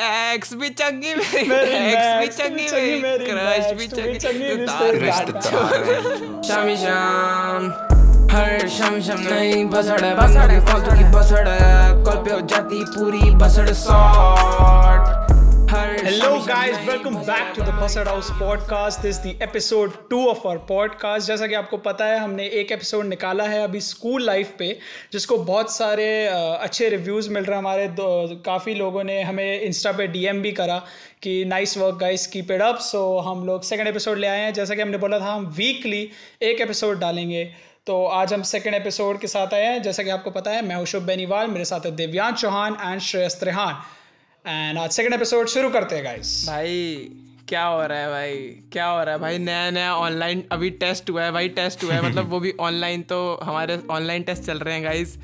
X भी चंगी मेरी एक्स भी चंगी मेरी क्रश भी चंगी रिश्तेदार शामी शाम हर शाम शाम नहीं बसड़ बसड़ फालतू की बसड़ कल पे हो जाती पूरी बसड़ sort Hello, guys. Welcome back to the Buzzard House podcast. This is the episode of our podcast. जैसा कि आपको पता है हमने एक एपिसोड निकाला है अभी स्कूल लाइफ पे जिसको बहुत सारे अच्छे रिव्यूज़ मिल रहे हैं हमारे काफ़ी लोगों ने हमें इंस्टा पे डीएम भी करा कि nice work guys keep it up so हम लोग सेकंड एपिसोड ले आए हैं जैसा कि हमने बोला था हम वीकली एक एपिसोड डालेंगे तो आज हम सेकंड एपिसोड के साथ आए हैं जैसा कि आपको पता है मैं हूँ शुभ बेनीवाल मेरे साथ है दिव्यांश चौहान एंड श्रेयस त्रेहान एंड आज सेकंड एपिसोड शुरू करते हैं गाइस भाई क्या हो रहा है भाई? क्या हो रहा है? भाई नया नया ऑनलाइन अभी टेस्ट हुआ है भाई टेस्ट हुआ है। मतलब वो भी ऑनलाइन तो हमारे ऑनलाइन टेस्ट चल रहे हैं गाइस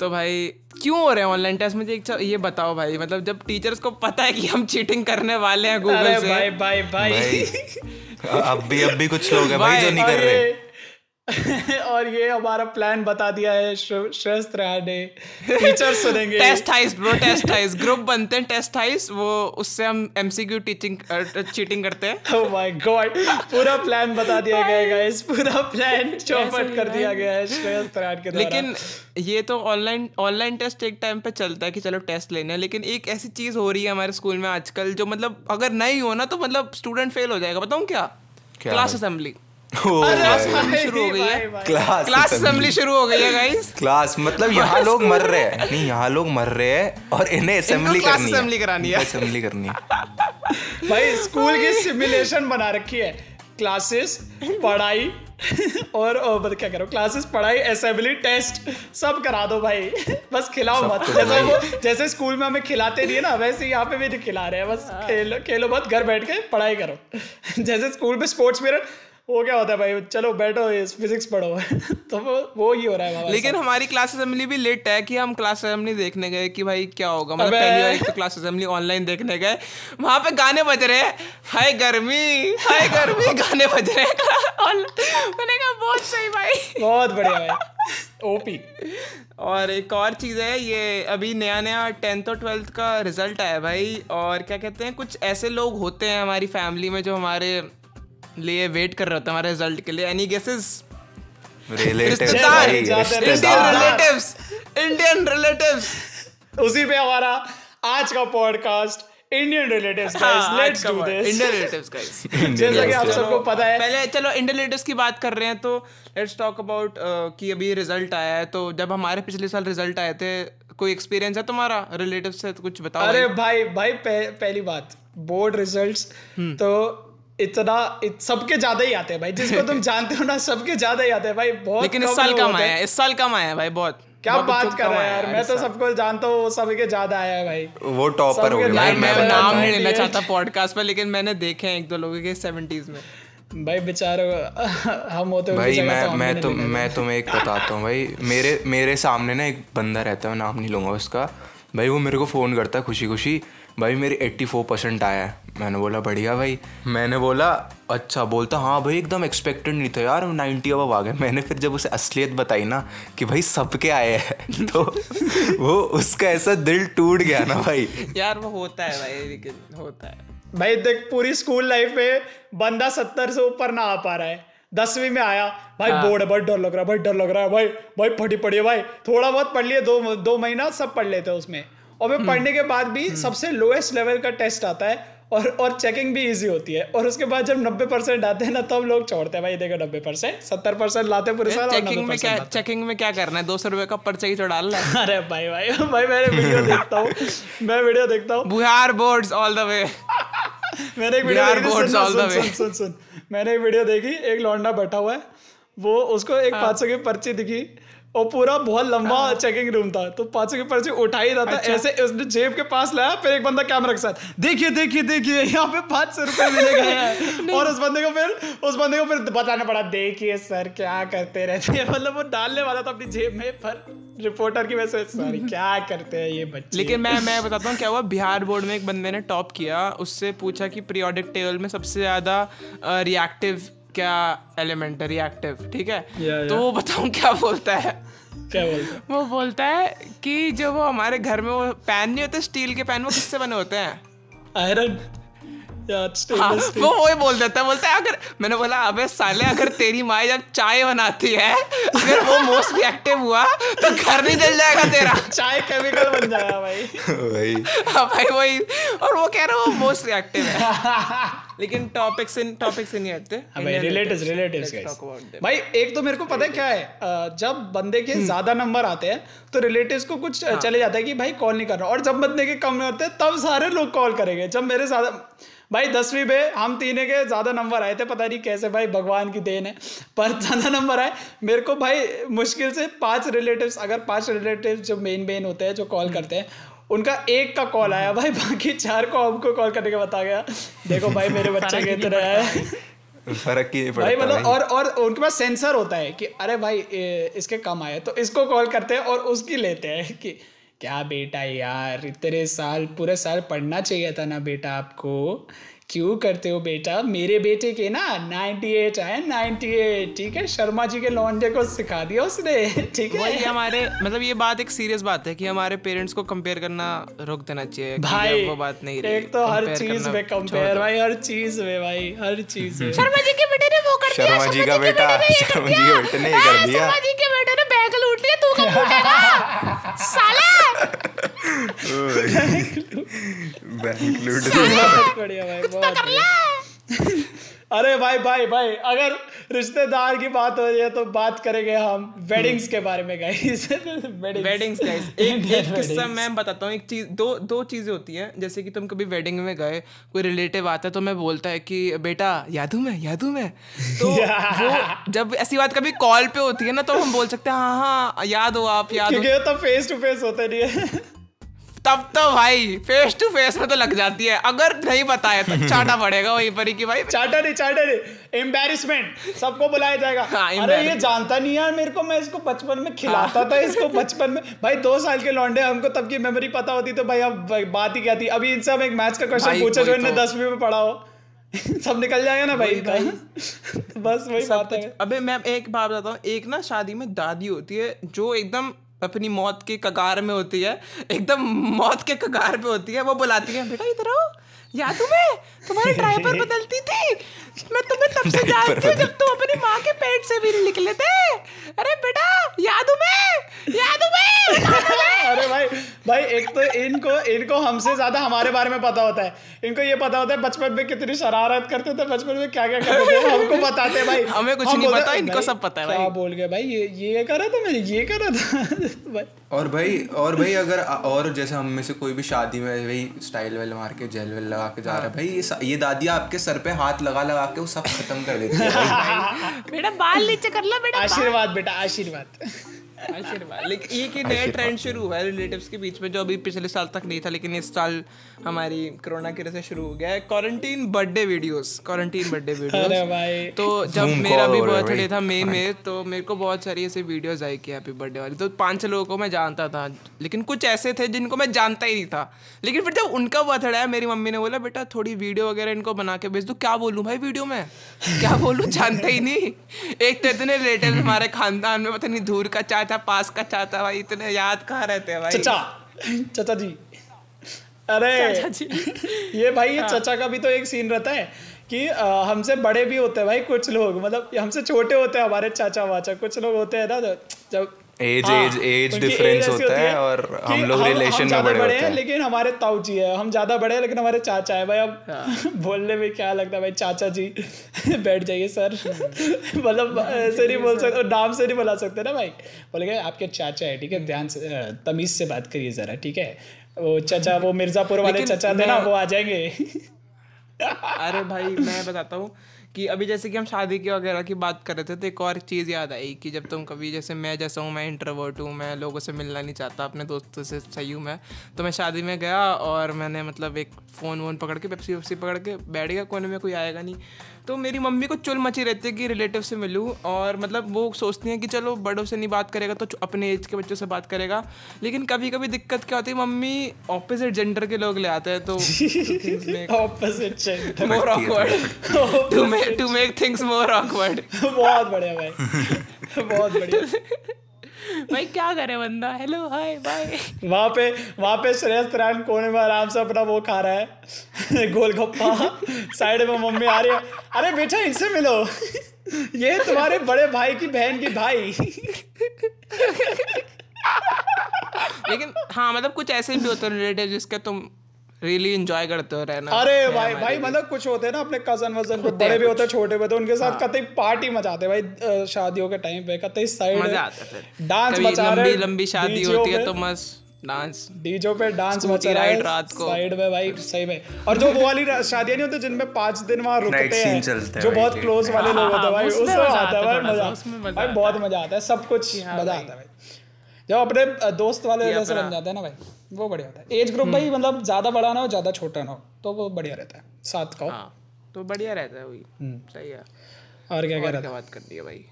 तो भाई क्यों हो रहे हैं ऑनलाइन टेस्ट मुझे एक ये बताओ भाई मतलब जब टीचर्स को पता है कि हम चीटिंग करने वाले हैं गूगल से। भाई भाई भाई, भाई अब भी अब भी कुछ लोग हैं भाई जो नहीं कर रहे। और ये हमारा प्लान बता दिया है श्रेष्ठ ने टीचर सुनेंगे। टेस्ट हाइस ब्रो टेस्ट हाइस ग्रुप बनते हैं टेस्ट हाइस वो उससे हम एमसीक्यू टीचिंग चीटिंग करते हैं। ओह माय गॉड पूरा प्लान बता दिया गया है गाइस पूरा प्लान चौपट कर दिया गया है श्रेष्ठ के द्वारा। लेकिन ये तो ऑनलाइन ऑनलाइन टेस्ट एक टाइम पे चलता है कि चलो टेस्ट लेने लेकिन एक ऐसी चीज़ हो रही है हमारे स्कूल में आजकल जो मतलब अगर नहीं हो ना तो मतलब स्टूडेंट फेल हो जाएगा बताऊँ क्या? क्लास असेंबली क्लास शुरू हो गई है? क्लास क्लास असेंबली शुरू हो गई है गाइस क्लास मतलब यहाँ लोग मर रहे हैं। नहीं यहाँ लोग मर रहे हैं और इन्हें असेंबली करनी असेंबली करानी है। असेंबली करनी है। भाई स्कूल की सिमुलेशन बना रखी है। क्लासेस पढ़ाई और, और क्या करो क्लासेस पढ़ाई असेंबली टेस्ट सब करा दो भाई। बस खिलाओ मत। जैसे वो जैसे स्कूल में हमें खिलाते नहीं है ना वैसे यहाँ पे भी नहीं खिला रहे हैं। बस हाँ। खेलो खेलो मत घर बैठ के पढ़ाई करो। जैसे स्कूल में स्पोर्ट्स पीरियड वो क्या होता है भाई? चलो बैठो फिजिक्स पढ़ो। तो वो वो ही हो रहा है लेकिन हमारी क्लास असेंबली भी लेट है कि हम क्लास असेंबली देखने गए कि भाई क्या होगा? मतलब पहली बार तो क्लास असेंबली ऑनलाइन देखने गए। वहाँ पे गाने बज रहे हैं। हाय गर्मी हाय गर्मी गाने बज रहे हैं। मैंने कहा बहुत सही भाई। बहुत बढ़िया भाई। ओपी और एक और चीज़ है ये अभी नया नया टेंथ और ट्वेल्थ का रिज़ल्ट आया भाई। और क्या कहते हैं कुछ ऐसे लोग होते हैं हमारी फैमिली में जो हमारे लिए वेट कर रहा होते हमारे रिज़ल्ट के लिए। Any guesses Indian relatives Indian relatives उसी पे हमारा आज का podcast Indian relatives guys let's do this Indian relatives guys जैसा कि आप सबको पता है पहले चलो इंडियन रिलेटिव्स की बात कर रहे हैं तो लेट्स टॉक अबाउट कि अभी रिज़ल्ट आया है तो जब हमारे पिछले साल रिज़ल्ट आए थे कोई एक्सपीरियंस है तुम्हारा रिलेटिव से? तो कुछ बताओ अरे भाई। भाई पहली बात बोर्ड रिजल्ट्स हम्म। तो इतना इत, सबके ज़्यादा ही आते हैं भाई जिसको तुम जानते हो ना सबके ज़्यादा ही आते हैं भाई बहुत लेकिन इस साल कम आया इस साल कम आया भाई बहुत। क्या बात कर रहे हैं यार मैं तो सबको जानता हूँ सबके ज़्यादा आया है भाई। वो टॉपर हो गया। मैं नाम नहीं लेना चाहता पॉडकास्ट पर लेकिन मैंने देखे हैं एक दो लोगों के सेवेंटीज में। भाई बेचारे हम होते भाई मैं तो मैं तो मैं तुम्हें एक बताता हूँ भाई मेरे मेरे सामने ना एक बंदा रहता है मैं नाम नहीं लूँगा उसका। भाई वो मेरे को फ़ोन करता है खुशी खुशी भाई मेरी एट्टी फोर परसेंट आया है। मैंने बोला बढ़िया भाई। मैंने बोला अच्छा। बोलता हाँ भाई एकदम एक्सपेक्टेड नहीं था यार नाइन्टी अब आ गए। मैंने फिर जब उसे असलियत बताई ना कि भाई सबके आए हैं तो वो उसका ऐसा दिल टूट गया ना भाई। यार वो होता है भाई लेकिन होता है। भाई देख पूरी स्कूल लाइफ में बंदा सत्तर से ऊपर ना आ पा रहा है। दसवीं में आया भाई हाँ। बोर्ड है भाई डर लग रहा है भाई डर लग रहा है भाई भाई फटी पड़ी है भाई थोड़ा बहुत पढ़ लिए दो दो महीना सब पढ़ लेते हैं उसमें। और फिर हम्म। पढ़ने के बाद भी हम्म। सबसे लोएस्ट लेवल का टेस्ट आता है और और चेकिंग भी इजी होती है। और उसके बाद जब नब्बे परसेंट आते हैं ना तब लोग छोड़ते हैं भाई देखो नब्बे परसेंट सत्तर परसेंट लाते पूरे साल चेकिंग में क्या चेकिंग में क्या करना है? दो सौ रुपए का पर्चा ही तो डालना है। अरे भाई भाई भाई मैंने वीडियो देखता हूँ। मैं वीडियो देखता हूँ। Bihar boards all the way मैंने एक video boards all the way सुन सुन मैंने एक वीडियो देखी एक लौंडा बैठा हुआ है। वो उसको एक हाँ। पाँच सौ की पर्ची दिखी। और पूरा बहुत लंबा चेकिंग हाँ। रूम था। तो पाँच की पर्ची उठा ही रहा था। अच्छा। ऐसे उसने जेब के पास लाया फिर एक बंदा कैमरा के साथ देखिए देखिए देखिए यहाँ पे पाँच सौ रुपए मिले गए हैं। और उस बंदे को फिर उस बंदे को फिर बताना पड़ा देखिए सर क्या करते रहते हैं? मतलब वो डालने वाला था अपनी जेब में पर रिपोर्टर की वजह से सॉरी क्या करते हैं ये बच्चे? लेकिन मैं मैं बताता हूँ क्या हुआ? बिहार बोर्ड में एक बंदे ने टॉप किया। उससे पूछा कि पीरियोडिक टेबल में सबसे ज़्यादा रिएक्टिव क्या एलिमेंटरी एक्टिव ठीक है? या, तो वो बताऊँ क्या बोलता है? क्या बोलता है? वो बोलता है कि जो वो हमारे घर में वो पैन नहीं होते स्टील के पैन वो किससे बने होते हैं? आयरन यार हाँ, वो वही बोल देता है बोलता है अगर मैंने बोला अबे साले अगर तेरी माँ जब चाय बनाती है अगर वो मोस्ट रिएक्टिव हुआ तो घर नहीं जल जाएगा तेरा। चाय केमिकल बन जाएगा भाई। वही। हाँ भाई वही। और वो कह रहा वो मोस्ट रिएक्टिव है। लेकिन टॉपिक से टॉपिक से नहीं हटते हाँ। भाई रिलेटिव्स रिलेटिव्स भाई एक तो मेरे को पता है क्या है जब बंदे के ज़्यादा नंबर आते हैं तो रिलेटिव्स को कुछ अ, चले जाता है कि भाई कॉल नहीं करना और जब बंदे के कम होते हैं तब सारे लोग कॉल करेंगे। जब मेरे ज़्यादा भाई दसवीं में हम तीनों के ज़्यादा नंबर आए थे पता नहीं कैसे भाई भगवान की देन है पर ज़्यादा नंबर आए। मेरे को भाई मुश्किल से पाँच रिलेटिव्स अगर पाँच रिलेटिव्स जो मेन मेन होते हैं जो कॉल करते हैं उनका एक का कॉल आया। भाई बाकी चार को हमको कॉल करने के बता गया। देखो भाई मेरे बच्चे के तरह है फ़र्क ही नहीं भाई मतलब और और उनके पास सेंसर होता है कि अरे भाई इसके कम आए तो इसको कॉल करते हैं और उसकी लेते हैं कि क्या बेटा यार इतने साल पूरे साल पढ़ना चाहिए था ना बेटा आपको। क्यों करते हो बेटा? मेरे बेटे के ना 98 आए 98 ठीक है? शर्मा जी के लौंडे को सिखा दिया उसने ठीक है? वही हमारे मतलब ये बात एक सीरियस बात है कि हमारे पेरेंट्स को कंपेयर करना रोक देना चाहिए भाई वो बात नहीं रही। एक तो हर चीज़ में कंपेयर भाई हर चीज़ में भाई हर चीज़ में। शर्मा जी के बेटे ने वो कर शर्मा जी का बेटा शर्मा जी के बेटे ने ये कर दिया। शर्मा जी के बेटे ने बैग लूट लिया तू कब लूटेगा साला बैंक लूट बहुत बढ़िया भाई बहुत बढ़िया। अरे भाई भाई भाई अगर रिश्तेदार की बात हो रही है तो बात करेंगे हम वेडिंग्स के बारे में गाइस वेडिंग्स गाइस एक एक किस्सा मैं बताता हूँ। एक चीज़ दो दो चीज़ें होती हैं। जैसे कि तुम कभी वेडिंग में गए कोई रिलेटिव आता है तो मैं बोलता है कि बेटा यादू मैं यादू मैं। तो वो जब ऐसी बात कभी कॉल पे होती है ना तो हम बोल सकते हैं हाँ हाँ याद हो आप याद हो। क्योंकि तो फेस टू फेस होते नहीं है। तब तो भाई फेस टू फेस में तो लग जाती है। अगर नहीं बताया तो चाटा पड़ेगा वहीं पर ही कि भाई चाटा नहीं चाटा नहीं। एम्बेरसमेंट सबको बुलाया जाएगा। हाँ, अरे ये जानता नहीं यार मेरे को मैं इसको बचपन में खिलाता हाँ। था इसको बचपन में। भाई दो साल के लौंडे हमको तब की मेमोरी पता होती तो भाई अब बात ही क्या थी? अभी इनसे हम एक मैच का क्वेश्चन भाई, पूछे जो इनने तो। दसवीं में पढ़ा हो। सब निकल जाएगा ना भाई? बस वही बात है। अबे मैं एक बात बताता हूँ एक ना शादी में दादी होती है जो एकदम अपनी मौत के कगार में होती है एकदम मौत के कगार पे होती है वो बुलाती है बेटा इधर आओ याद तुम्हें तुम्हारे ड्राइवर बदलती थी। मैं तुम्हें तब से जानती हूँ जब तुम अपनी माँ के पेट से भी निकले थे अरे बेटा याद तुम्हें याद तुम्हें अरे भाई भाई एक तो इनको इनको हमसे ज़्यादा हमारे बारे में पता होता है। इनको ये पता होता है बचपन में कितनी शरारत करते थे बचपन में क्या क्या करते थे हमको बताते हैं भाई। हमें कुछ नहीं पता, इनको सब पता है क्या भाई। बोल गए भाई ये ये करा था मैंने ये करा था। भाई। और भाई और भाई अगर और जैसे हम में से कोई भी शादी में भाई स्टाइल वेल मार के जेल वेल लगा के जा रहा है भाई ये ये दादी आपके सर पे हाथ लगा लगा के वो सब खत्म कर देती है बेटा बाल नीचे कर लो बेटा आशीर्वाद बेटा आशीर्वाद। आशीर्वाद लेकिन एक ही नया ट्रेंड शुरू हुआ है रिलेटिव्स के बीच में जो अभी पिछले साल तक नहीं था लेकिन इस साल हमारी कोरोना की वजह से शुरू हो गया है। Quarantine birthday videos quarantine birthday अरे वीडियोस भाई। तो जब मेरा भी हो है बर्थडे था मई में तो मेरे को बहुत सारी ऐसे वीडियोस आई कि हैप्पी बर्थडे वाली। तो पाँच छह लोगों को मैं जानता था लेकिन कुछ ऐसे थे जिनको मैं जानता ही नहीं था। लेकिन फिर जब उनका बर्थडे आया मेरी मम्मी ने बोला बेटा थोड़ी वीडियो वगैरह इनको बना के भेज दो। क्या बोलूँ भाई वीडियो में? क्या बोलूँ? जानता ही नहीं। एक तो इतने रिलेटिव हमारे खानदान में पता नहीं दूर का चाचा पास का चाचा भाई इतने याद कहाँ रहते हैं भाई? चचा चचा जी। अरे चाचा जी। ये भाई ये चचा का भी तो एक सीन रहता है कि हमसे बड़े भी होते हैं भाई कुछ लोग। मतलब हमसे छोटे होते हैं हमारे चाचा वाचा कुछ लोग होते हैं ना जब Age उनकी difference ऐसी होता है और हम लोग relation में बड़े होते हैं। लेकिन हमारे ताऊ जी है। हम ज़्यादा बड़े हैं लेकिन हमारे चाचा है। भाई अब हाँ। बोलने में क्या लगता है भाई चाचा जी बैठ जाइए सर। मतलब ऐसे नहीं बोल सकते नाम से नहीं बुला सकते ना भाई। बोलेंगे आपके चाचा है ठीक है? ध्यान से तमीज से बात करिए जरा ठीक है? वो चाचा वो मिर्जापुर वाले चाचा थे ना वो आ जाएँगे। अरे भाई, मैं बताता हूँ कि अभी जैसे कि हम शादी की वगैरह की बात कर रहे थे तो एक और चीज़ याद आई कि जब तुम कभी, जैसे मैं जैसा हूँ, मैं इंटरवर्ट हूँ, मैं लोगों से मिलना नहीं चाहता, अपने दोस्तों से सही हूँ मैं तो मैं शादी में गया और मैंने मतलब एक फ़ोन वोन पकड़ के पेप्सी वेप्सी पकड़ के बैठ गया, कोने में कोई आएगा नहीं। तो मेरी मम्मी को चुल मची रहती है कि रिलेटिव से मिलूँ और मतलब वो सोचती हैं कि चलो बड़ों से नहीं बात करेगा तो अपने एज के बच्चों से बात करेगा। लेकिन कभी कभी दिक्कत क्या होती है मम्मी ऑपोजिट जेंडर के लोग ले आते हैं तो opposite gender more awkward to make to make things more awkward बहुत बढ़िया भाई। बहुत बढ़िया। भाई क्या करे बंदा? हेलो हाय बाय वहाँ पे वहाँ पे श्रेयस तरान कोने में आराम से अपना वो खा रहा है। गोलगप्पा। साइड में मम्मी आ रही है। अरे बेटा इनसे मिलो। ये तुम्हारे बड़े भाई की बहन की भाई। लेकिन हाँ मतलब कुछ ऐसे भी होते हैं रिलेटिव जिसके तुम रियली इंजॉय करते हो रहना। अरे भाई भाई मतलब कुछ होते हैं ना अपने कज़न वज़न होते बड़े भी होते हैं हाँ। छोटे भी होते उनके साथ कतई पार्टी मचाते भाई शादियों के टाइम पे कतई साइड मज़ा आता है डांस मचा रहे लंबी लंबी शादी होती है तो मस्त डांस डीजो पे डांस मचा रहा है रात को। साइड में भाई सही में। और जो वो वाली शादियाँ नहीं होती जिनमें पाँच दिन वहाँ रुकते हैं जो बहुत क्लोज वाले लोग होते हैं भाई उसमें मज़ा आता है भाई है मज़ा उसमें भाई बहुत मज़ा आता है सब कुछ हाँ मज़ा आता है भाई। जब अपने दोस्त वाले जैसे बन जाते हैं ना भाई। वो बढ़िया होता है। एज ग्रुप भाई मतलब ज़्यादा बड़ा ना हो ज़्यादा छोटा ना हो तो वो बढ़िया रहता है। साथ का हो। तो बढ़िया रहता है वही। हम्म। सही है। और क्या कह रहा था? बात कर दिया भाई?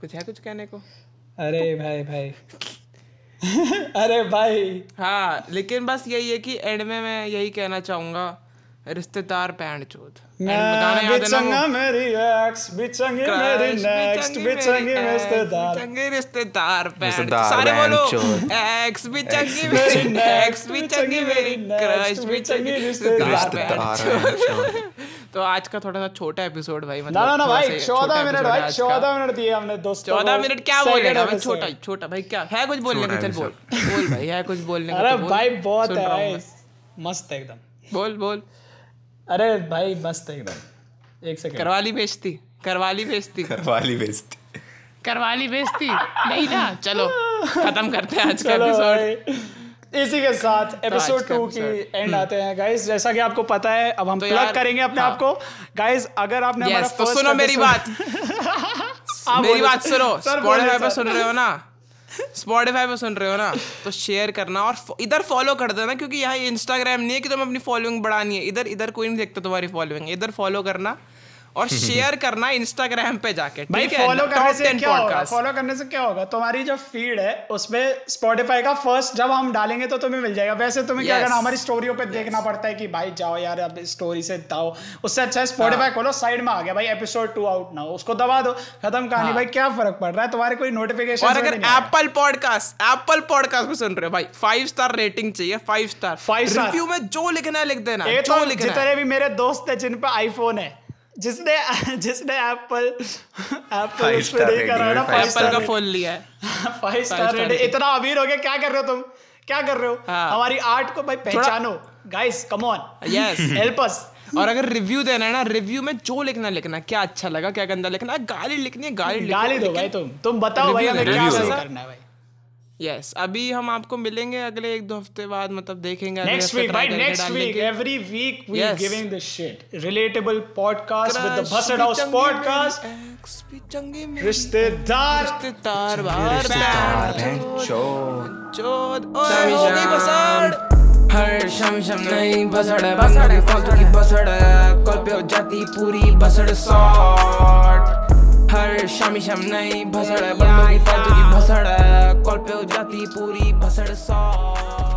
कुछ है कुछ कहने को? अरे भाई भाई। अरे भाई। हाँ लेकिन बस यही है कि एंड में मैं यही कहना चाहूँगा रिश्तेदार पैंट चोद। गाना मैं याद ना बिचंगा वो? मेरी एक्स बिचंगी मेरी क्रश, नेक्स्ट बिचंगी बिचंगी मेरी रिश्तेदार। ex, बिचंगी रिश्तेदार पैंट। रिश्तेदार सारे बोलो एक्स बिचंगी मेरी मेरी बिचंगी मेरी क्रश बिचंगी बिचंगी रिश्तेदार। रिश्तेदार रिश्तेदार पैंट चोद। तो आज का थोड़ा सा छोटा एपिसोड भाई मतलब ना ना भाई चौदह मिनट भाई चौदह मिनट दिए हमने दोस्तों चौदह मिनट क्या बोलेगा भाई छोटा छोटा भाई क्या? है कुछ बोलने को? चल बोल बोल भाई है कुछ बोलने को? अरे तो भाई बहुत है। मस्त है एकदम। बोल बोल। अरे भाई मस्त है एकदम एक सेकंड करवा ली बेइज्जती करवा ली बेइज्जती करवाली बेइज्जती करवा ली बेइज्जती नहीं ना चलो खत्म करते हैं आज का एपिसोड इसी के साथ एपिसोड टू की एंड आते हैं गाइस जैसा कि आपको पता है अब हम तो प्लग करेंगे अपने हाँ। आप को। गाइस अगर आपने हमारा तो सुनो मेरी बात। आप मेरी बात सुनो। स्पॉटिफाई पे सुन रहे हो ना? स्पॉटिफाई पे सुन रहे हो ना तो शेयर करना और इधर फॉलो कर देना क्योंकि यहाँ इंस्टाग्राम नहीं है कि तुम अपनी फॉलोइंग बढ़ानी है। इधर इधर कोई नहीं देखता तुम्हारी फॉलोइंग इधर फॉलो करना और शेयर करना इंस्टाग्राम पे जाके भाई फॉलो करने से क्या होगा? फॉलो करने से क्या होगा? तुम्हारी जो फ़ीड है उसमें स्पॉटिफाई का फ़र्स्ट जब हम डालेंगे तो तुम्हें मिल जाएगा। वैसे तुम्हें क्या करना हमारी स्टोरियों पे देखना पड़ता है कि भाई जाओ यार अब स्टोरी से दाओ। उससे अच्छा स्पॉटिफाई हाँ। खोलो साइड में आ गया। भाई एपिसोड टू आउट ना हो उसको दबा दो। खत्म कहानी। हाँ। भाई क्या फ़र्क पड़ रहा है? तुम्हारे कोई नोटिफिकेशन और अगर एप्पल पॉडकास्ट एप्पल पॉडकास्ट पे सुन रहे हो भाई फाइव स्टार रेटिंग चाहिए फाइव स्टार फाइव। रिव्यू में जो लिखना है लिख देना जो तो लिखना है। जितने भी मेरे दोस्त है जिन पे आईफोन है जिसने जिसने एप्पल एप्पल उस पे नहीं करा ना फाइव का फ़ोन लिया है। फाइव स्टार रेटिंग इतना अमीर हो गया क्या कर रहे हो तुम? क्या कर रहे हो? हाँ। हमारी आर्ट को भाई पहचानो। Guys come on Yes. Help us और अगर रिव्यू देना है ना रिव्यू में जो लिखना लिखना क्या अच्छा लगा क्या गंदा लिखना गाली लिखनी है गाली गाली दो भाई तुम। तुम बताओ भाई हमें क्या। करना है भाई? यस अभी हम आपको मिलेंगे अगले एक दो हफ़्ते बाद मतलब देखेंगे नेक्स्ट वीक भाई next week every week we Yes. Giving this shit relatable podcast with the Basad house podcast रिश्तेदार रिश्तेदार हैं, चोद चोद ओए हो गई बसड़ हर शम शम नहीं बसड़ की फालतू की बसड़ कल पे हो जाती पूरी बसड़ शॉट हर शामी शाम नहीं, भसड़ है बंदों की फालतू की भसड़, कल पे हो जाती पूरी भसड़ शॉट